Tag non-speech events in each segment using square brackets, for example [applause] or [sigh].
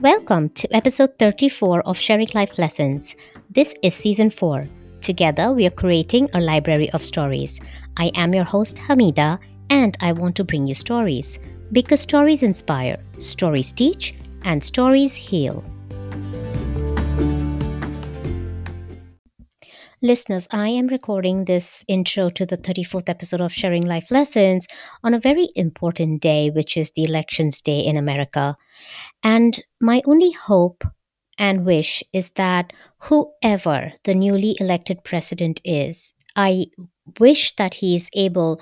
Welcome to episode 34 of Sharing Life Lessons. This is season 4. Together, we are creating a library of stories. I am your host, Hamida, and I want to bring you stories. Because stories inspire, stories teach, and stories heal. Listeners, I am recording this intro to the 34th episode of Sharing Life Lessons on a very important day, which is the Elections Day in America. And my only hope and wish is that whoever the newly elected president is, I wish that he is able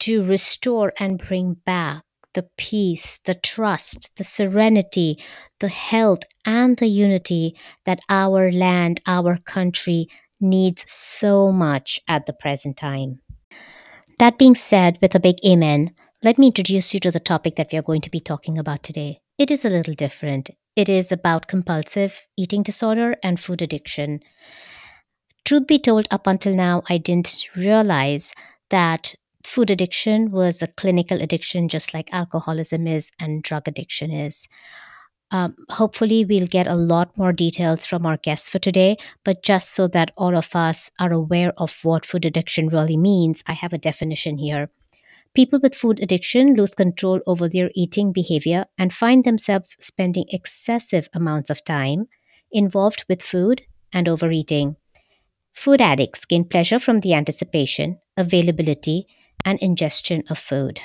to restore and bring back the peace, the trust, the serenity, the health, and the unity that our land, our country needs so much at the present time. That being said, with a big amen, let me introduce you to the topic that we are going to be talking about today. It is a little different. It is about compulsive eating disorder and food addiction. Truth be told, up until now, I didn't realize that food addiction was a clinical addiction, just like alcoholism is and drug addiction is. Um, hopefully, we'll get a lot more details from our guests for today. But just so that all of us are aware of what food addiction really means, I have a definition here. People with food addiction lose control over their eating behavior and find themselves spending excessive amounts of time involved with food and overeating. Food addicts gain pleasure from the anticipation, availability, and ingestion of food.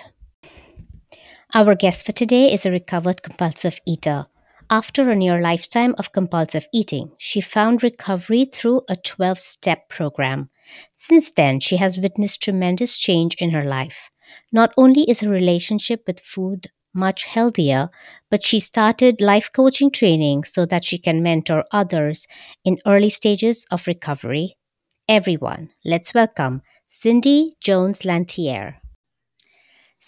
Our guest for today is a recovered compulsive eater. After a near lifetime of compulsive eating, she found recovery through a 12 step program. Since then, she has witnessed tremendous change in her life. Not only is her relationship with food much healthier, but she started life coaching training so that she can mentor others in early stages of recovery. Everyone, let's welcome Cindy Jones Lantier.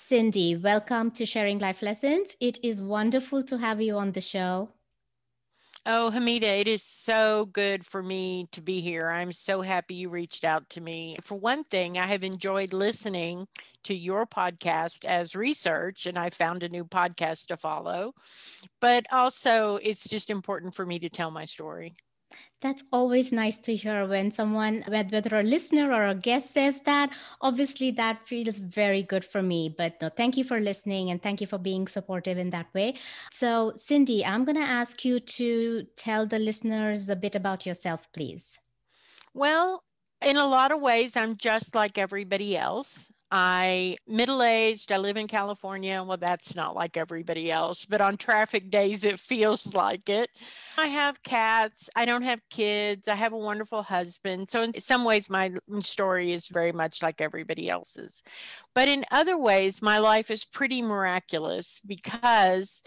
Cindy, welcome to Sharing Life Lessons. It is wonderful to have you on the show. Oh, Hamida, it is so good for me to be here. I'm so happy you reached out to me. For one thing, I have enjoyed listening to your podcast as research, and I found a new podcast to follow. But also, it's just important for me to tell my story. That's always nice to hear when someone, whether a listener or a guest says that. Obviously, that feels very good for me. But no, thank you for listening and thank you for being supportive in that way. So, Cindy, I'm going to ask you to tell the listeners a bit about yourself, please. Well, in a lot of ways, I'm just like everybody else. I middle aged. I live in California. Well, that's not like everybody else, but on traffic days, it feels [laughs] like it. I have cats. I don't have kids. I have a wonderful husband. So, in some ways, my story is very much like everybody else's. But in other ways, my life is pretty miraculous because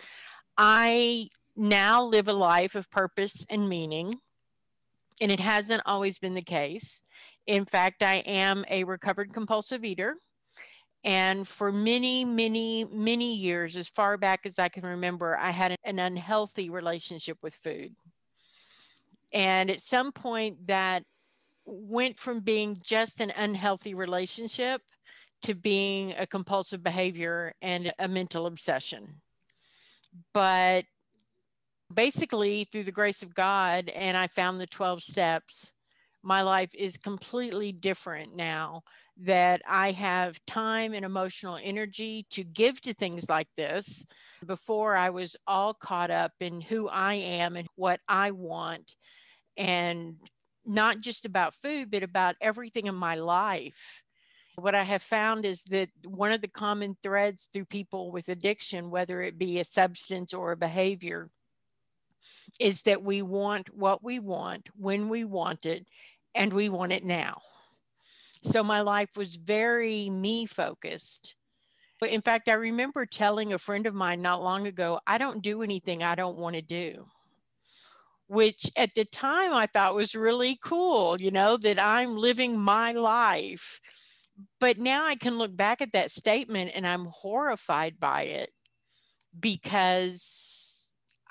I now live a life of purpose and meaning. And it hasn't always been the case. In fact, I am a recovered compulsive eater. And for many, many, many years, as far back as I can remember, I had an unhealthy relationship with food. And at some point, that went from being just an unhealthy relationship to being a compulsive behavior and a mental obsession. But basically, through the grace of God, and I found the 12 steps, my life is completely different now that I have time and emotional energy to give to things like this. Before I was all caught up in who I am and what I want, and not just about food, but about everything in my life. What I have found is that one of the common threads through people with addiction, whether it be a substance or a behavior, is that we want what we want when we want it and we want it now. So my life was very me focused. But in fact, I remember telling a friend of mine not long ago, I don't do anything I don't want to do, which at the time I thought was really cool, you know, that I'm living my life. But now I can look back at that statement and I'm horrified by it because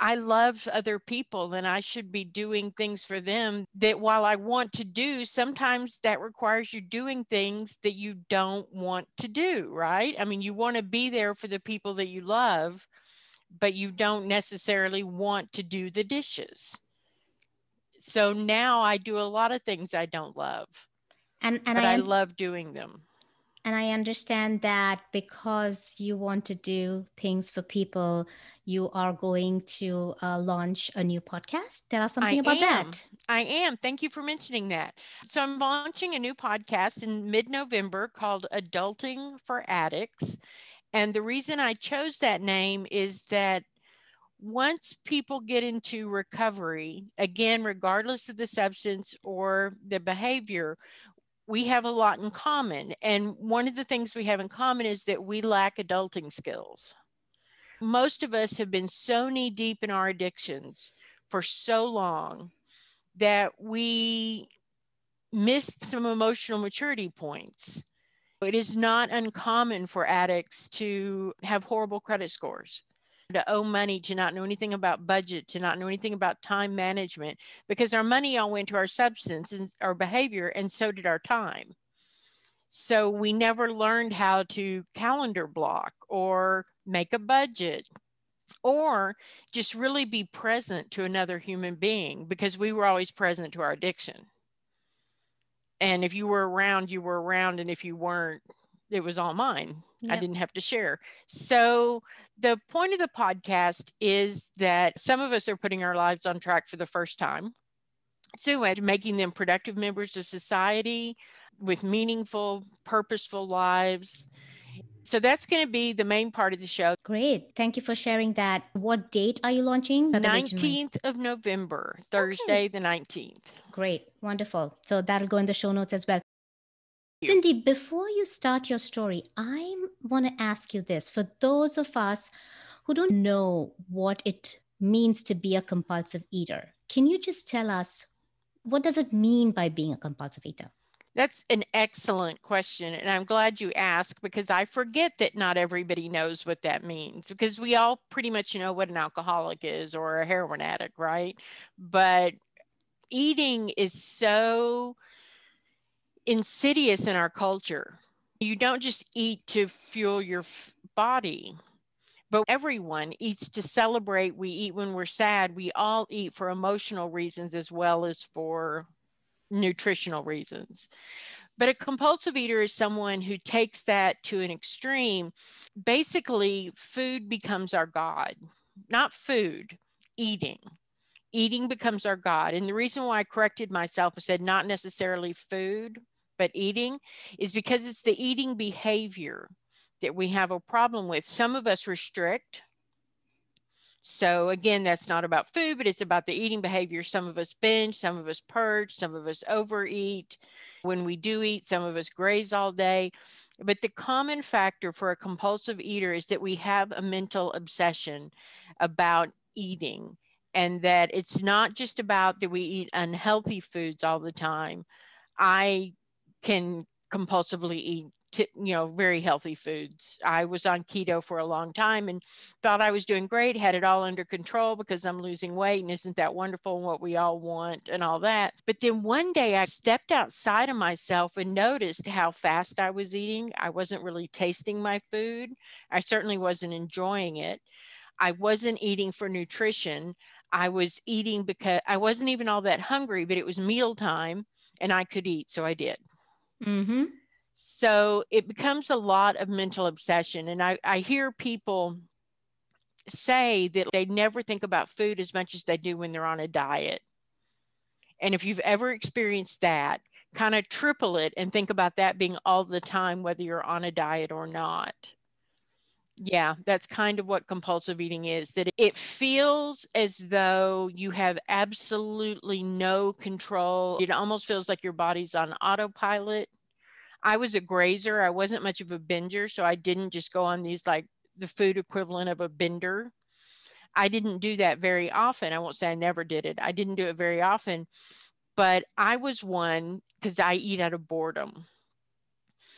I love other people and I should be doing things for them that while I want to do, sometimes that requires you doing things that you don't want to do, right? I mean, you want to be there for the people that you love, but you don't necessarily want to do the dishes. So now I do a lot of things I don't love. And and but I, I love doing them. And I understand that because you want to do things for people, you are going to uh, launch a new podcast. Tell us something I about am. that. I am. Thank you for mentioning that. So I'm launching a new podcast in mid-November called Adulting for Addicts. And the reason I chose that name is that once people get into recovery, again, regardless of the substance or the behavior, we have a lot in common. And one of the things we have in common is that we lack adulting skills. Most of us have been so knee deep in our addictions for so long that we missed some emotional maturity points. It is not uncommon for addicts to have horrible credit scores to owe money, to not know anything about budget, to not know anything about time management, because our money all went to our substance and our behavior, and so did our time. So we never learned how to calendar block or make a budget or just really be present to another human being because we were always present to our addiction. And if you were around, you were around. And if you weren't, it was all mine. I didn't have to share. So, the point of the podcast is that some of us are putting our lives on track for the first time. So, making them productive members of society with meaningful, purposeful lives. So, that's going to be the main part of the show. Great. Thank you for sharing that. What date are you launching? The 19th of November, Thursday, the 19th. Great. Wonderful. So that'll go in the show notes as well. Cindy, before you start your story, I want to ask you this. For those of us who don't know what it means to be a compulsive eater, can you just tell us what does it mean by being a compulsive eater? That's an excellent question. And I'm glad you asked because I forget that not everybody knows what that means because we all pretty much know what an alcoholic is or a heroin addict, right? But eating is so insidious in our culture. You don't just eat to fuel your f- body, but everyone eats to celebrate. We eat when we're sad. We all eat for emotional reasons as well as for nutritional reasons. But a compulsive eater is someone who takes that to an extreme. Basically, food becomes our God, not food, eating. Eating becomes our God. And the reason why I corrected myself and said not necessarily food, but eating is because it's the eating behavior that we have a problem with. Some of us restrict. So, again, that's not about food, but it's about the eating behavior. Some of us binge, some of us purge, some of us overeat. When we do eat, some of us graze all day. But the common factor for a compulsive eater is that we have a mental obsession about eating, and that it's not just about that we eat unhealthy foods all the time. I can compulsively eat you know very healthy foods. I was on keto for a long time and thought i was doing great had it all under control because i'm losing weight and isn't that wonderful and what we all want and all that. But then one day i stepped outside of myself and noticed how fast i was eating. I wasn't really tasting my food. I certainly wasn't enjoying it. I wasn't eating for nutrition. I was eating because i wasn't even all that hungry but it was mealtime and i could eat so i did Mm-hmm. so it becomes a lot of mental obsession. And I, I hear people say that they never think about food as much as they do when they're on a diet. And if you've ever experienced that, kind of triple it and think about that being all the time, whether you're on a diet or not. Yeah, that's kind of what compulsive eating is that it feels as though you have absolutely no control. It almost feels like your body's on autopilot. I was a grazer, I wasn't much of a binger, so I didn't just go on these like the food equivalent of a bender. I didn't do that very often. I won't say I never did it. I didn't do it very often, but I was one because I eat out of boredom.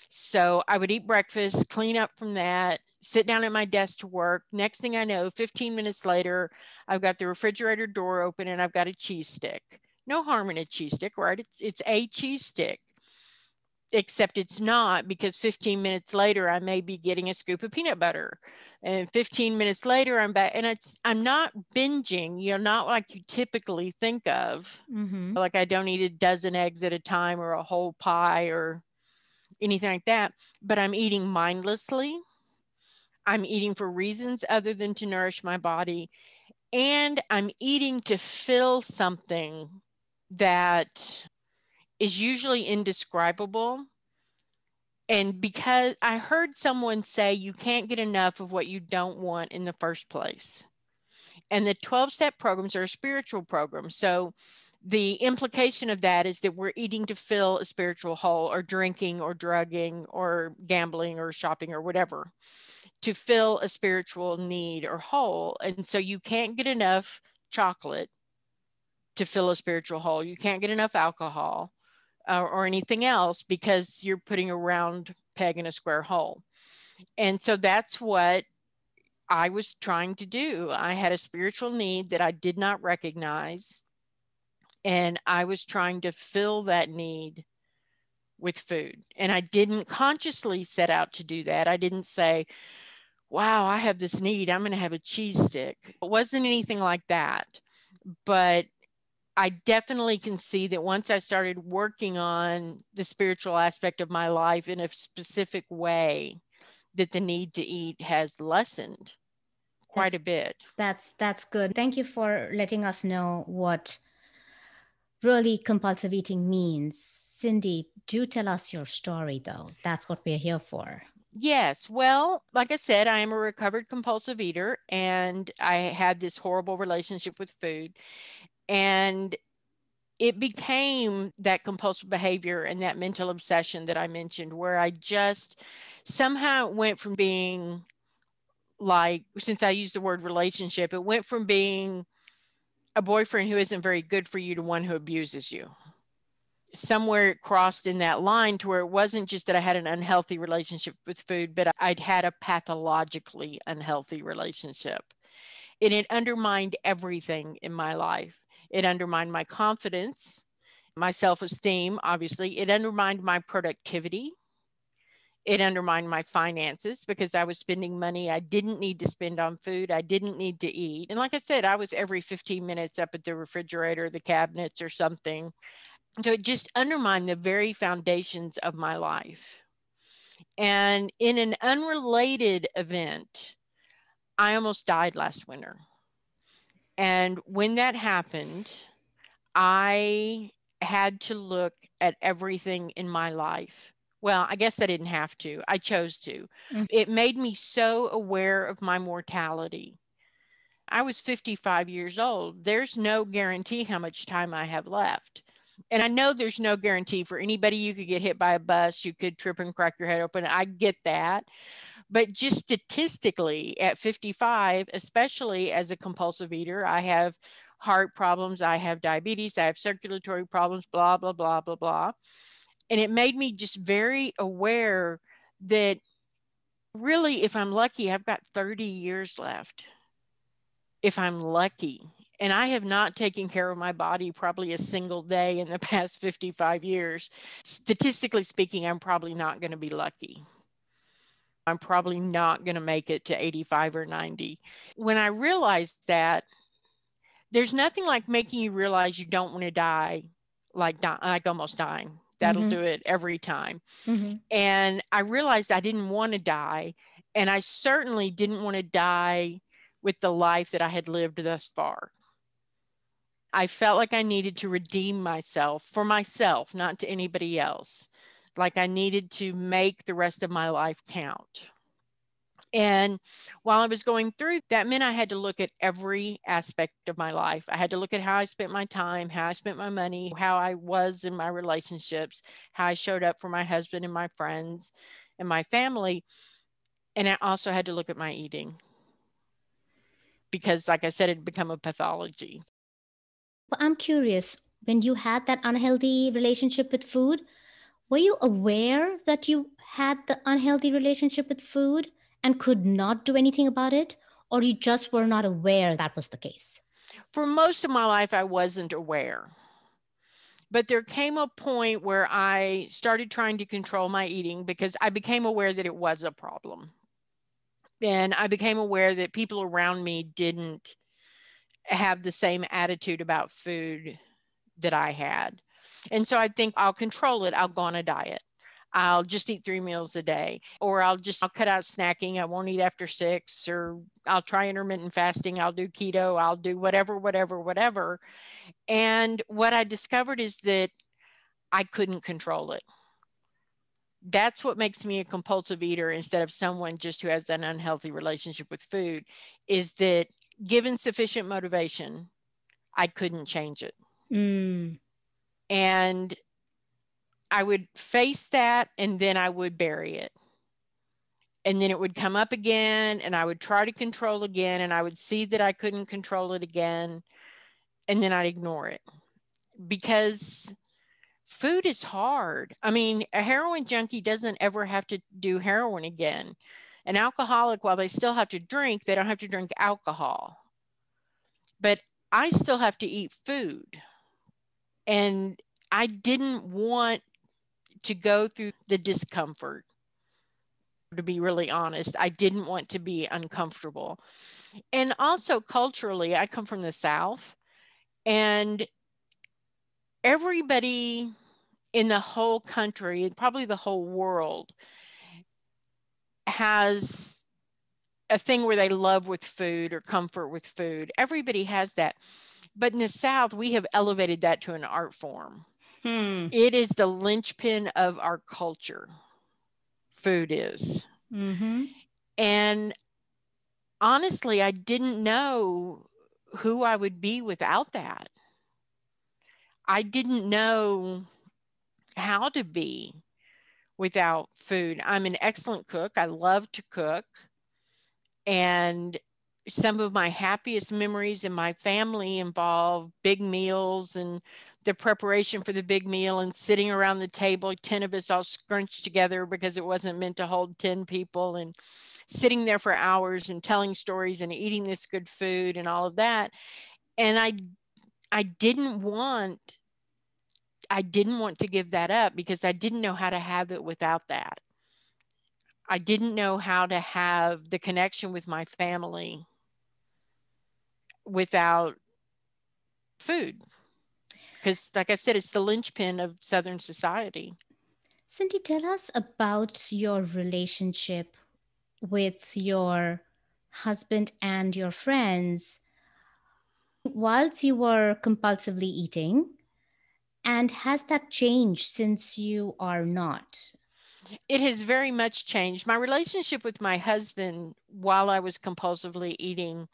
So I would eat breakfast, clean up from that, sit down at my desk to work. Next thing I know, 15 minutes later, I've got the refrigerator door open and I've got a cheese stick. No harm in a cheese stick, right? It's it's a cheese stick. except it's not because 15 minutes later I may be getting a scoop of peanut butter and 15 minutes later I'm back and it's I'm not binging you know not like you typically think of mm-hmm. like I don't eat a dozen eggs at a time or a whole pie or anything like that but I'm eating mindlessly I'm eating for reasons other than to nourish my body and I'm eating to fill something that is usually indescribable. And because I heard someone say you can't get enough of what you don't want in the first place. And the 12 step programs are a spiritual program. So the implication of that is that we're eating to fill a spiritual hole or drinking or drugging or gambling or shopping or whatever to fill a spiritual need or hole. And so you can't get enough chocolate to fill a spiritual hole. You can't get enough alcohol uh, or anything else because you're putting a round peg in a square hole. And so that's what I was trying to do. I had a spiritual need that I did not recognize. And I was trying to fill that need with food. And I didn't consciously set out to do that. I didn't say, wow, I have this need. I'm going to have a cheese stick. It wasn't anything like that. But I definitely can see that once I started working on the spiritual aspect of my life in a specific way, that the need to eat has lessened quite that's, a bit. That's that's good. Thank you for letting us know what really compulsive eating means. Cindy, do tell us your story though. That's what we're here for. Yes. Well, like I said, I am a recovered compulsive eater and I had this horrible relationship with food. And it became that compulsive behavior and that mental obsession that I mentioned, where I just somehow went from being like, since I used the word relationship, it went from being a boyfriend who isn't very good for you to one who abuses you. Somewhere it crossed in that line to where it wasn't just that I had an unhealthy relationship with food, but I'd had a pathologically unhealthy relationship. And it undermined everything in my life it undermined my confidence, my self esteem, obviously. It undermined my productivity. It undermined my finances because I was spending money I didn't need to spend on food. I didn't need to eat. And like I said, I was every 15 minutes up at the refrigerator, the cabinets, or something. So it just undermined the very foundations of my life. And in an unrelated event, I almost died last winter. And when that happened, I had to look at everything in my life. Well, I guess I didn't have to. I chose to. Mm-hmm. It made me so aware of my mortality. I was 55 years old. There's no guarantee how much time I have left. And I know there's no guarantee for anybody. You could get hit by a bus, you could trip and crack your head open. I get that. But just statistically, at 55, especially as a compulsive eater, I have heart problems, I have diabetes, I have circulatory problems, blah, blah, blah, blah, blah. And it made me just very aware that really, if I'm lucky, I've got 30 years left. If I'm lucky. And I have not taken care of my body probably a single day in the [laughs] past 55 years. Statistically speaking, I'm probably not going to be lucky. I'm probably not going to make it to 85 or 90. When I realized that, there's nothing like making you realize you don't want to die like like almost dying. That'll mm-hmm. do it every time. Mm-hmm. And I realized I didn't want to die. And I certainly didn't want to die with the life that I had lived thus far. I felt like I needed to redeem myself for myself, not to anybody else like I needed to make the rest of my life count. And while I was going through, that meant I had to look at every aspect of my life. I had to look at how I spent my time, how I spent my money, how I was in my relationships, how I showed up for my husband and my friends and my family. And I also had to look at my eating because, like I said, it had become a pathology. Well, I'm curious when you had that unhealthy relationship with food, were you aware that you had the unhealthy relationship with food and could not do anything about it? Or you just were not aware that was the case? For most of my life, I wasn't aware But there came a point where I started trying to control my eating because I became aware that it was a problem. And I became aware that people around me didn't have the same attitude about food that I had. And so I think I'll control it. I'll go on a diet. I'll just eat three meals a day, or I'll just I'll cut out snacking. I won't eat after six, or I'll try intermittent fasting. I'll do keto. I'll do whatever, whatever, whatever. And what I discovered is that I couldn't control it. That's what makes me a compulsive eater instead of someone just who has an unhealthy relationship with food. Is that given sufficient motivation, I couldn't change it. Mm. And I would face that and then I would bury it. And then it would come up again and I would try to control again and I would see that I couldn't control it again and then I'd ignore it because food is hard. I mean, a heroin junkie doesn't ever have to do heroin again. An alcoholic, while they still have to drink, they don't have to drink alcohol. But I still have to eat food. And I didn't want to go through the discomfort. To be really honest, I didn't want to be uncomfortable. And also culturally, I come from the South, and everybody in the whole country, and probably the whole world, has a thing where they love with food or comfort with food. Everybody has that. But in the South, we have elevated that to an art form. Hmm. It is the linchpin of our culture. Food is. Mm-hmm. And honestly, I didn't know who I would be without that. I didn't know how to be without food. I'm an excellent cook. I love to cook. And some of my happiest memories in my family involve big meals and the preparation for the big meal and sitting around the table, 10 of us all scrunched together because it wasn't meant to hold 10 people, and sitting there for hours and telling stories and eating this good food and all of that. And I, I didn't want, I didn't want to give that up because I didn't know how to have it without that. I didn't know how to have the connection with my family without food. Because like i said it's the linchpin of southern society. Cindy tell us about your relationship with your husband and your friends whilst you were compulsively eating and has that changed since you are not? It has very much changed. My relationship with my husband while i was compulsively eating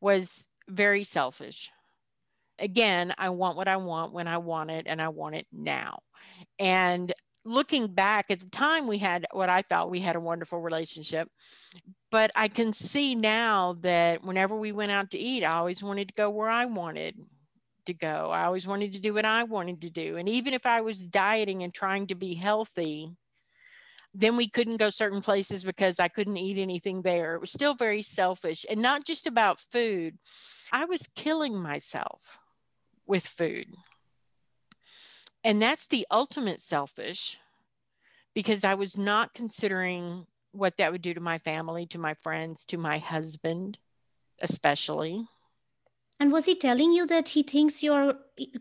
was very selfish again, I want what I want when I want it and I want it now. And looking back at the time, we had what I thought we had a wonderful relationship. But I can see now that whenever we went out to eat, I always wanted to go where I wanted to go. I always wanted to do what I wanted to do. And even if I was dieting and trying to be healthy, then we couldn't go certain places because I couldn't eat anything there. It was still very selfish and not just about food. I was killing myself with food. And that's the ultimate selfish because I was not considering what that would do to my family, to my friends, to my husband, especially. And was he telling you that he thinks you're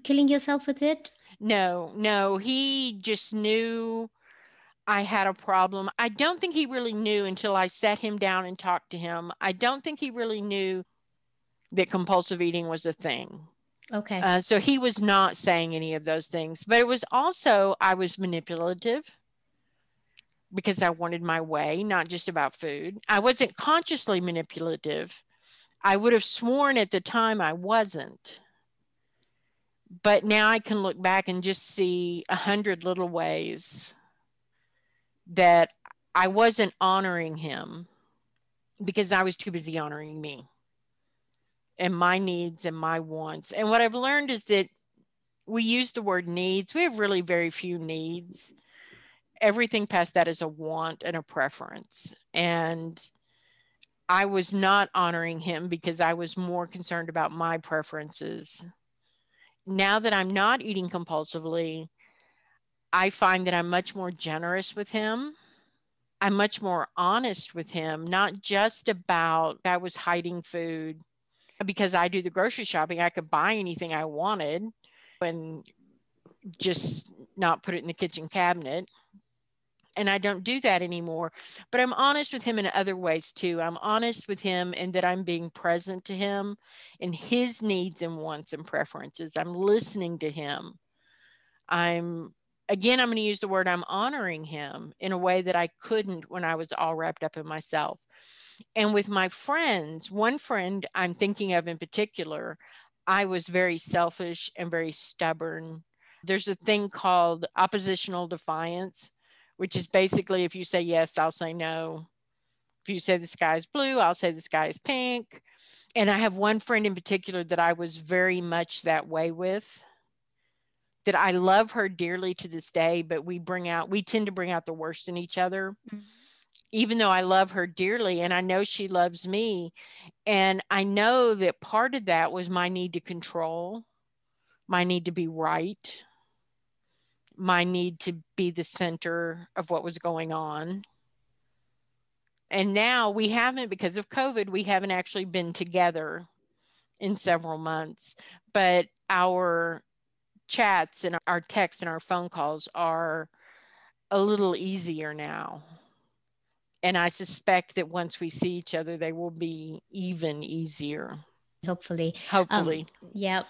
killing yourself with it? No, no. He just knew I had a problem. I don't think he really knew until I sat him down and talked to him. I don't think he really knew that compulsive eating was a thing. Okay. Uh, so he was not saying any of those things, but it was also, I was manipulative because I wanted my way, not just about food. I wasn't consciously manipulative. I would have sworn at the time I wasn't. But now I can look back and just see a hundred little ways that I wasn't honoring him because I was too busy honoring me and my needs and my wants. And what I've learned is that we use the word needs, we have really very few needs. Everything past that is a want and a preference. And I was not honoring him because I was more concerned about my preferences now that I'm not eating compulsively, I find that I'm much more generous with him. I'm much more honest with him, not just about I was hiding food because I do the grocery shopping. I could buy anything I wanted and just not put it in the kitchen cabinet. And I don't do that anymore. But I'm honest with him in other ways too. I'm honest with him in that I'm being present to him in his needs and wants and preferences. I'm listening to him. I'm again, I'm going to use the word I'm honoring him in a way that I couldn't when I was all wrapped up in myself. And with my friends, one friend I'm thinking of in particular, I was very selfish and very stubborn. There's a thing called oppositional defiance, which is basically if you say yes, I'll say no. If you say the sky is blue, I'll say the sky is pink. And I have one friend in particular that I was very much that way with that I love her dearly to this day, but we bring out, we tend to bring out the worst in each other. Mm-hmm. Even though I love her dearly and I know she loves me. And I know that part of that was my need to control, my need to be right, my need to be the center of what was going on. And now we haven't, because of COVID, we haven't actually been together in several months, but our chats and our texts and our phone calls are a little easier now. And I suspect that once we see each other, they will be even easier. Hopefully. Hopefully. Um, yeah.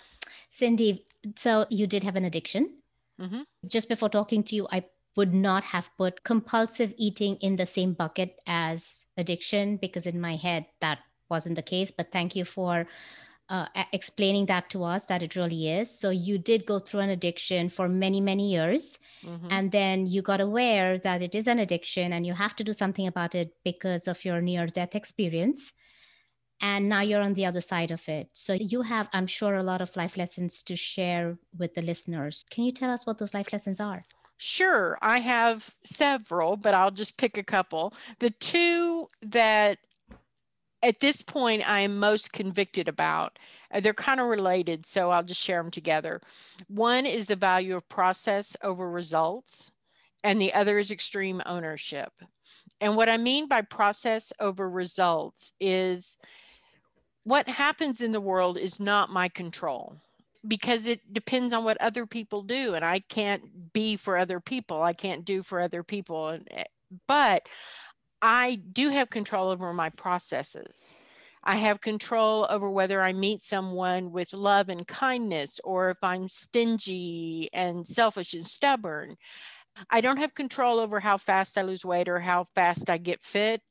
Cindy, so you did have an addiction. Mm-hmm. Just before talking to you, I would not have put compulsive eating in the same bucket as addiction because in my head that wasn't the case. But thank you for uh, explaining that to us that it really is. So you did go through an addiction for many, many years. Mm-hmm. And then you got aware that it is an addiction and you have to do something about it because of your near death experience. And now you're on the other side of it. So you have, I'm sure, a lot of life lessons to share with the listeners. Can you tell us what those life lessons are? Sure, I have several, but I'll just pick a couple. The two that at this point I am most convicted about. Uh, they're kind of related, so I'll just share them together. One is the value of process over results, and the other is extreme ownership. And what I mean by process over results is what happens in the world is not my control because it depends on what other people do and I can't be for other people. I can't do for other people eh, but I do have control over my processes. I have control over whether I meet someone with love and kindness or if I'm stingy and selfish and stubborn. I don't have control over how fast I lose weight or how fast I get fit,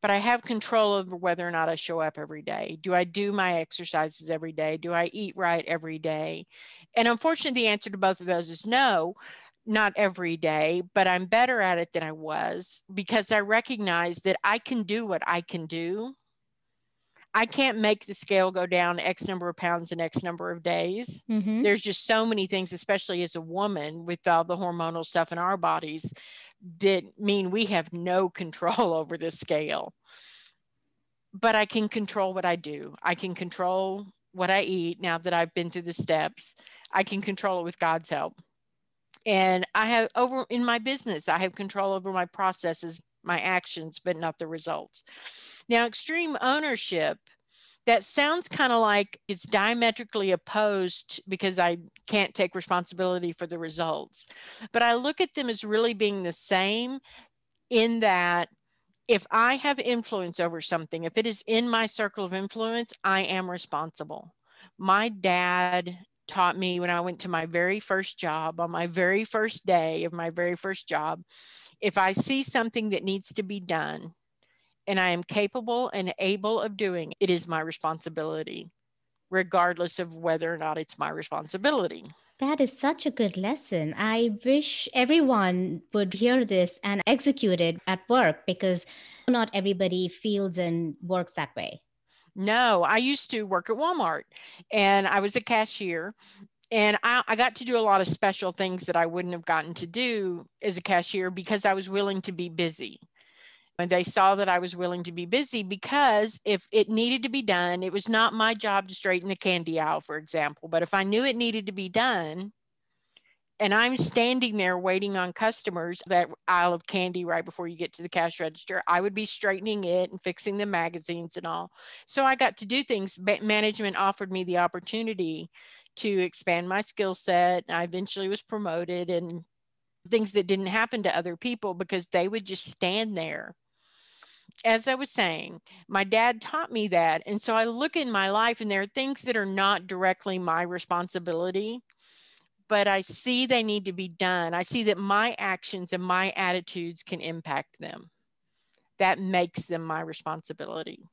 but I have control over whether or not I show up every day. Do I do my exercises every day? Do I eat right every day? And unfortunately, the answer to both of those is no not every day, but I'm better at it than I was because I recognize that I can do what I can do. I can't make the scale go down X number of pounds in X number of days. Mm-hmm. There's just so many things, especially as a woman with all the hormonal stuff in our bodies, that mean we have no [laughs] control over the scale. But I can control what I do. I can control what I eat now that I've been through the steps. I can control it with God's help and i have over in my business i have control over my processes my actions but not the results. Now extreme ownership that sounds kind of like it's diametrically opposed because i can't take responsibility for the results. But i look at them as really being the same in that if i have influence over something if it is in my circle of influence i am responsible. My dad taught me when I went to my very first job, on my very first day of my very first job, if I see something that needs to be done and I am capable and able of doing, it is my responsibility, regardless of whether or not it's my responsibility. That is such a good lesson. I wish everyone would hear this and execute it at work because not everybody feels and works that way. No, I used to work at Walmart and I was a cashier. And I, I, got to do a lot of special things that I wouldn't have gotten to do as a cashier because I was willing to be busy. And they saw that I was willing to be busy because if it needed to be done, it was not my job to straighten the candy aisle, for example. But if I knew it needed to be done, and I'm standing there waiting on customers that aisle of candy right before you get to the cash register. I would be straightening it and fixing the magazines and all. So I got to do things. Management offered me the opportunity to expand my skill set. I eventually was promoted and things that didn't happen to other people because they would just stand there as I was saying, my dad taught me that. And so I look in my life and there are things that are not directly my responsibility, but I see they need to be done. I see that my actions and my attitudes can impact them. That makes them my responsibility.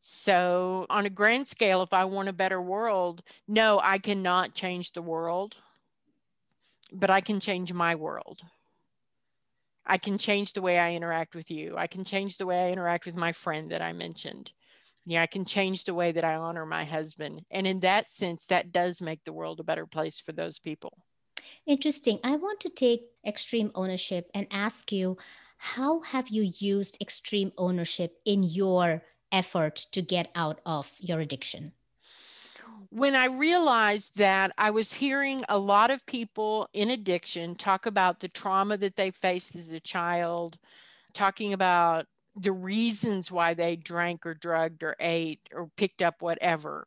So, on a grand scale, if I want a better world, no, I cannot change the world, but I can change my world. I can change the way I interact with you. I can change the way I interact with my friend that I mentioned. Yeah, I can change the way that I honor my husband. And in that sense, that does make the world a better place for those people. Interesting. I want to take extreme ownership and ask you how have you used extreme ownership in your effort to get out of your addiction? when I realized that I was hearing a lot of people in addiction talk about the trauma that they faced as a child, talking about the reasons why they drank or drugged or ate or picked up whatever.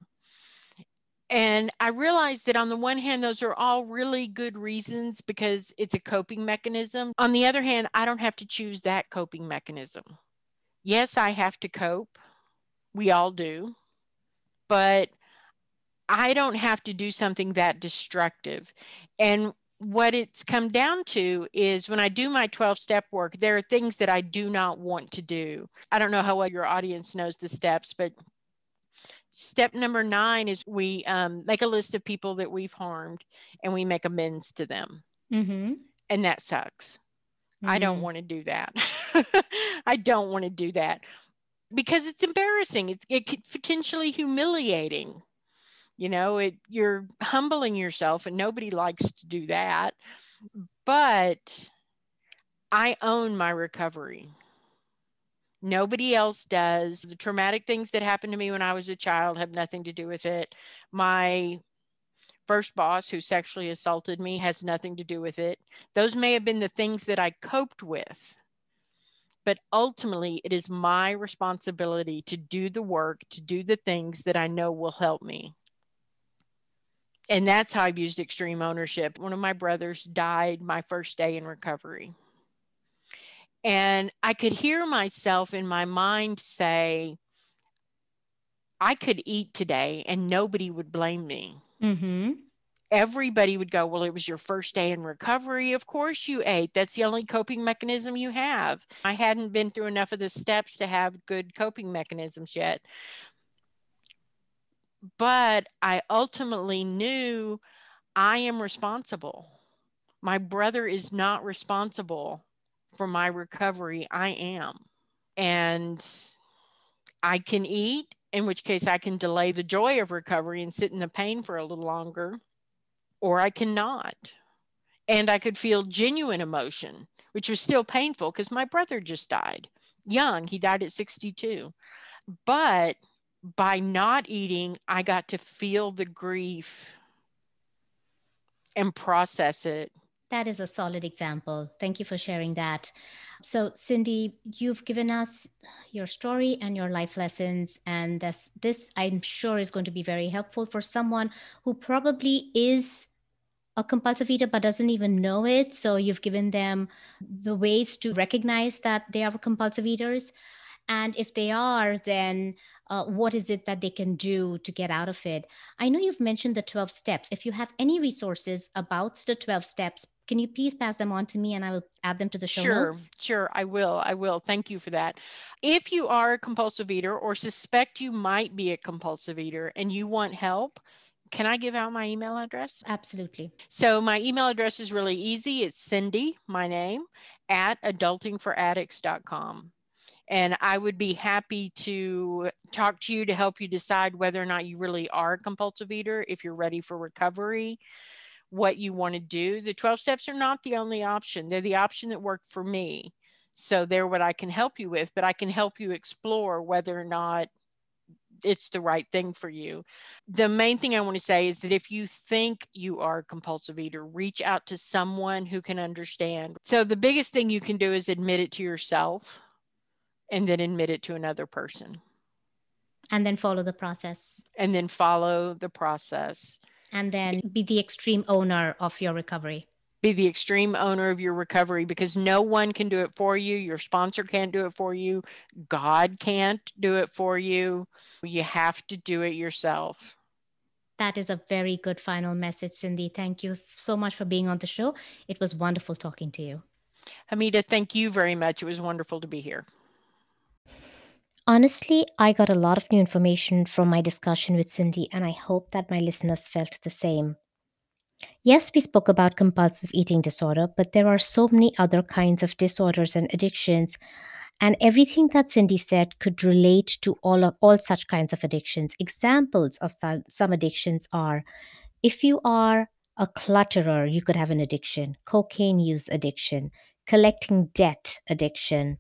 And I realized that on the one hand, those are all really good reasons because it's a coping mechanism. On the other hand, I don't have to choose that coping mechanism. Yes, I have to cope. We all do. But I don't have to do something that destructive. And what it's come down to is when I do my 12 step work, there are things that I do not want to do. I don't know how well your audience knows the steps, but step number nine is we um, make a list of people that we've harmed and we make amends to them. Mm-hmm. And that sucks. Mm-hmm. I don't mm-hmm. want to do that. [laughs] I don't want to do that because it's embarrassing. It's it potentially humiliating you know it you're humbling yourself and nobody likes to do that. But i own my recovery. Nobody else does. The traumatic things that happened to me when i was a child have nothing to do with it. My first boss who sexually assaulted me has nothing to do with it. Those may have been the things that i coped with but ultimately it is my responsibility to do the work to do the things that i know will help me and that's how I've used extreme ownership. One of my brothers died my first day in recovery. And I could hear myself in my mind say, I could eat today and nobody would blame me. Mm-hmm. Everybody would go, Well, it was your first day in recovery. Of course you ate. That's the only coping mechanism you have. I hadn't been through enough of the steps to have good coping mechanisms yet but I ultimately knew I am responsible. My brother is not responsible for my recovery. I am. And I can eat, in which case I can delay the joy of recovery and sit in the pain for a little longer, or I cannot. And I could feel genuine emotion, which was still painful because my brother just died young. He died at 62. But by not eating, I got to feel the grief and process it. That is a solid example. Thank you for sharing that. So, Cindy, you've given us your story and your life lessons, and this, this I'm sure is going to be very helpful for someone who probably is a compulsive eater but doesn't even know it. So, you've given them the ways to recognize that they are compulsive eaters. And if they are, then uh, what is it that they can do to get out of it? I know you've mentioned the 12 steps. If you have any resources about the 12 steps, can you please pass them on to me and I will add them to the show sure, notes? Sure, I will. I will. Thank you for that. If you are a compulsive eater or suspect you might be a compulsive eater and you want help, can I give out my email address? Absolutely. So my email address is really easy. It's Cindy, my name, at adultingforaddicts.com. And I would be happy to talk to you to help you decide whether or not you really are a compulsive eater, if you're ready for recovery, what you want to do. The 12 steps are not the only option, they're the option that worked for me. So they're what I can help you with, but I can help you explore whether or not it's the right thing for you. The main thing I want to say is that if you think you are a compulsive eater, reach out to someone who can understand. So the biggest thing you can do is admit it to yourself and then admit it to another person. And then follow the process. And then follow the process. And then be the extreme owner of your recovery be the extreme owner of your recovery because no one can do it for you. Your sponsor can't do it for you. God can't do it for you. You have to do it yourself. That is a very good final message, Cindy. Thank you so much for being on the show. It was wonderful talking to you. Hamida, thank you very much. It was wonderful to be here. Honestly, I got a lot of new information from my discussion with Cindy, and I hope that my listeners felt the same. Yes, we spoke about compulsive eating disorder, but there are so many other kinds of disorders and addictions. And everything that Cindy said could relate to all of all such kinds of addictions. Examples of some, some addictions are if you are a clutterer, you could have an addiction, cocaine use addiction, collecting debt addiction,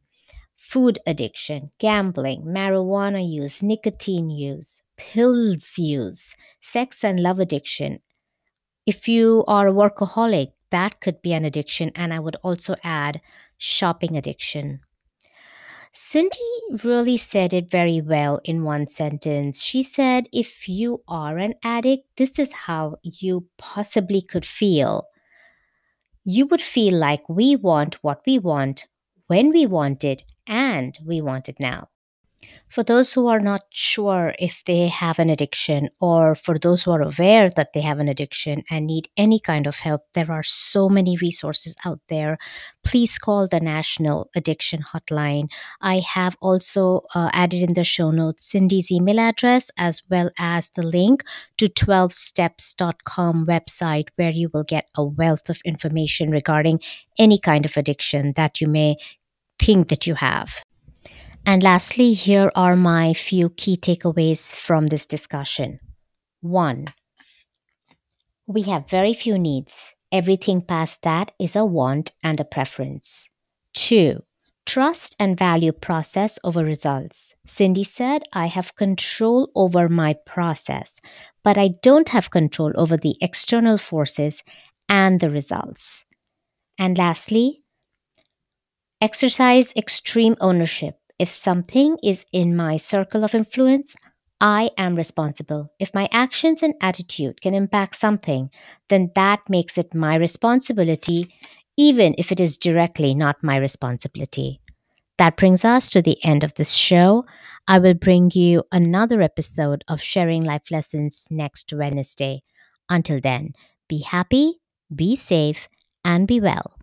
food addiction, gambling, marijuana use, nicotine use, pills use, sex and love addiction, if you are a workaholic, that could be an addiction. And I would also add shopping addiction. Cindy really said it very well in one sentence. She said, If you are an addict, this is how you possibly could feel. You would feel like we want what we want, when we want it, and we want it now. For those who are not sure if they have an addiction, or for those who are aware that they have an addiction and need any kind of help, there are so many resources out there. Please call the National Addiction Hotline. I have also uh, added in the show notes Cindy's email address as well as the link to 12steps.com website where you will get a wealth of information regarding any kind of addiction that you may think that you have. And lastly, here are my few key takeaways from this discussion. One, we have very few needs. Everything past that is a want and a preference. Two, trust and value process over results. Cindy said, I have control over my process, but I don't have control over the external forces and the results. And lastly, exercise extreme ownership. If something is in my circle of influence, I am responsible. If my actions and attitude can impact something, then that makes it my responsibility, even if it is directly not my responsibility. That brings us to the end of this show. I will bring you another episode of Sharing Life Lessons next Wednesday. Until then, be happy, be safe, and be well.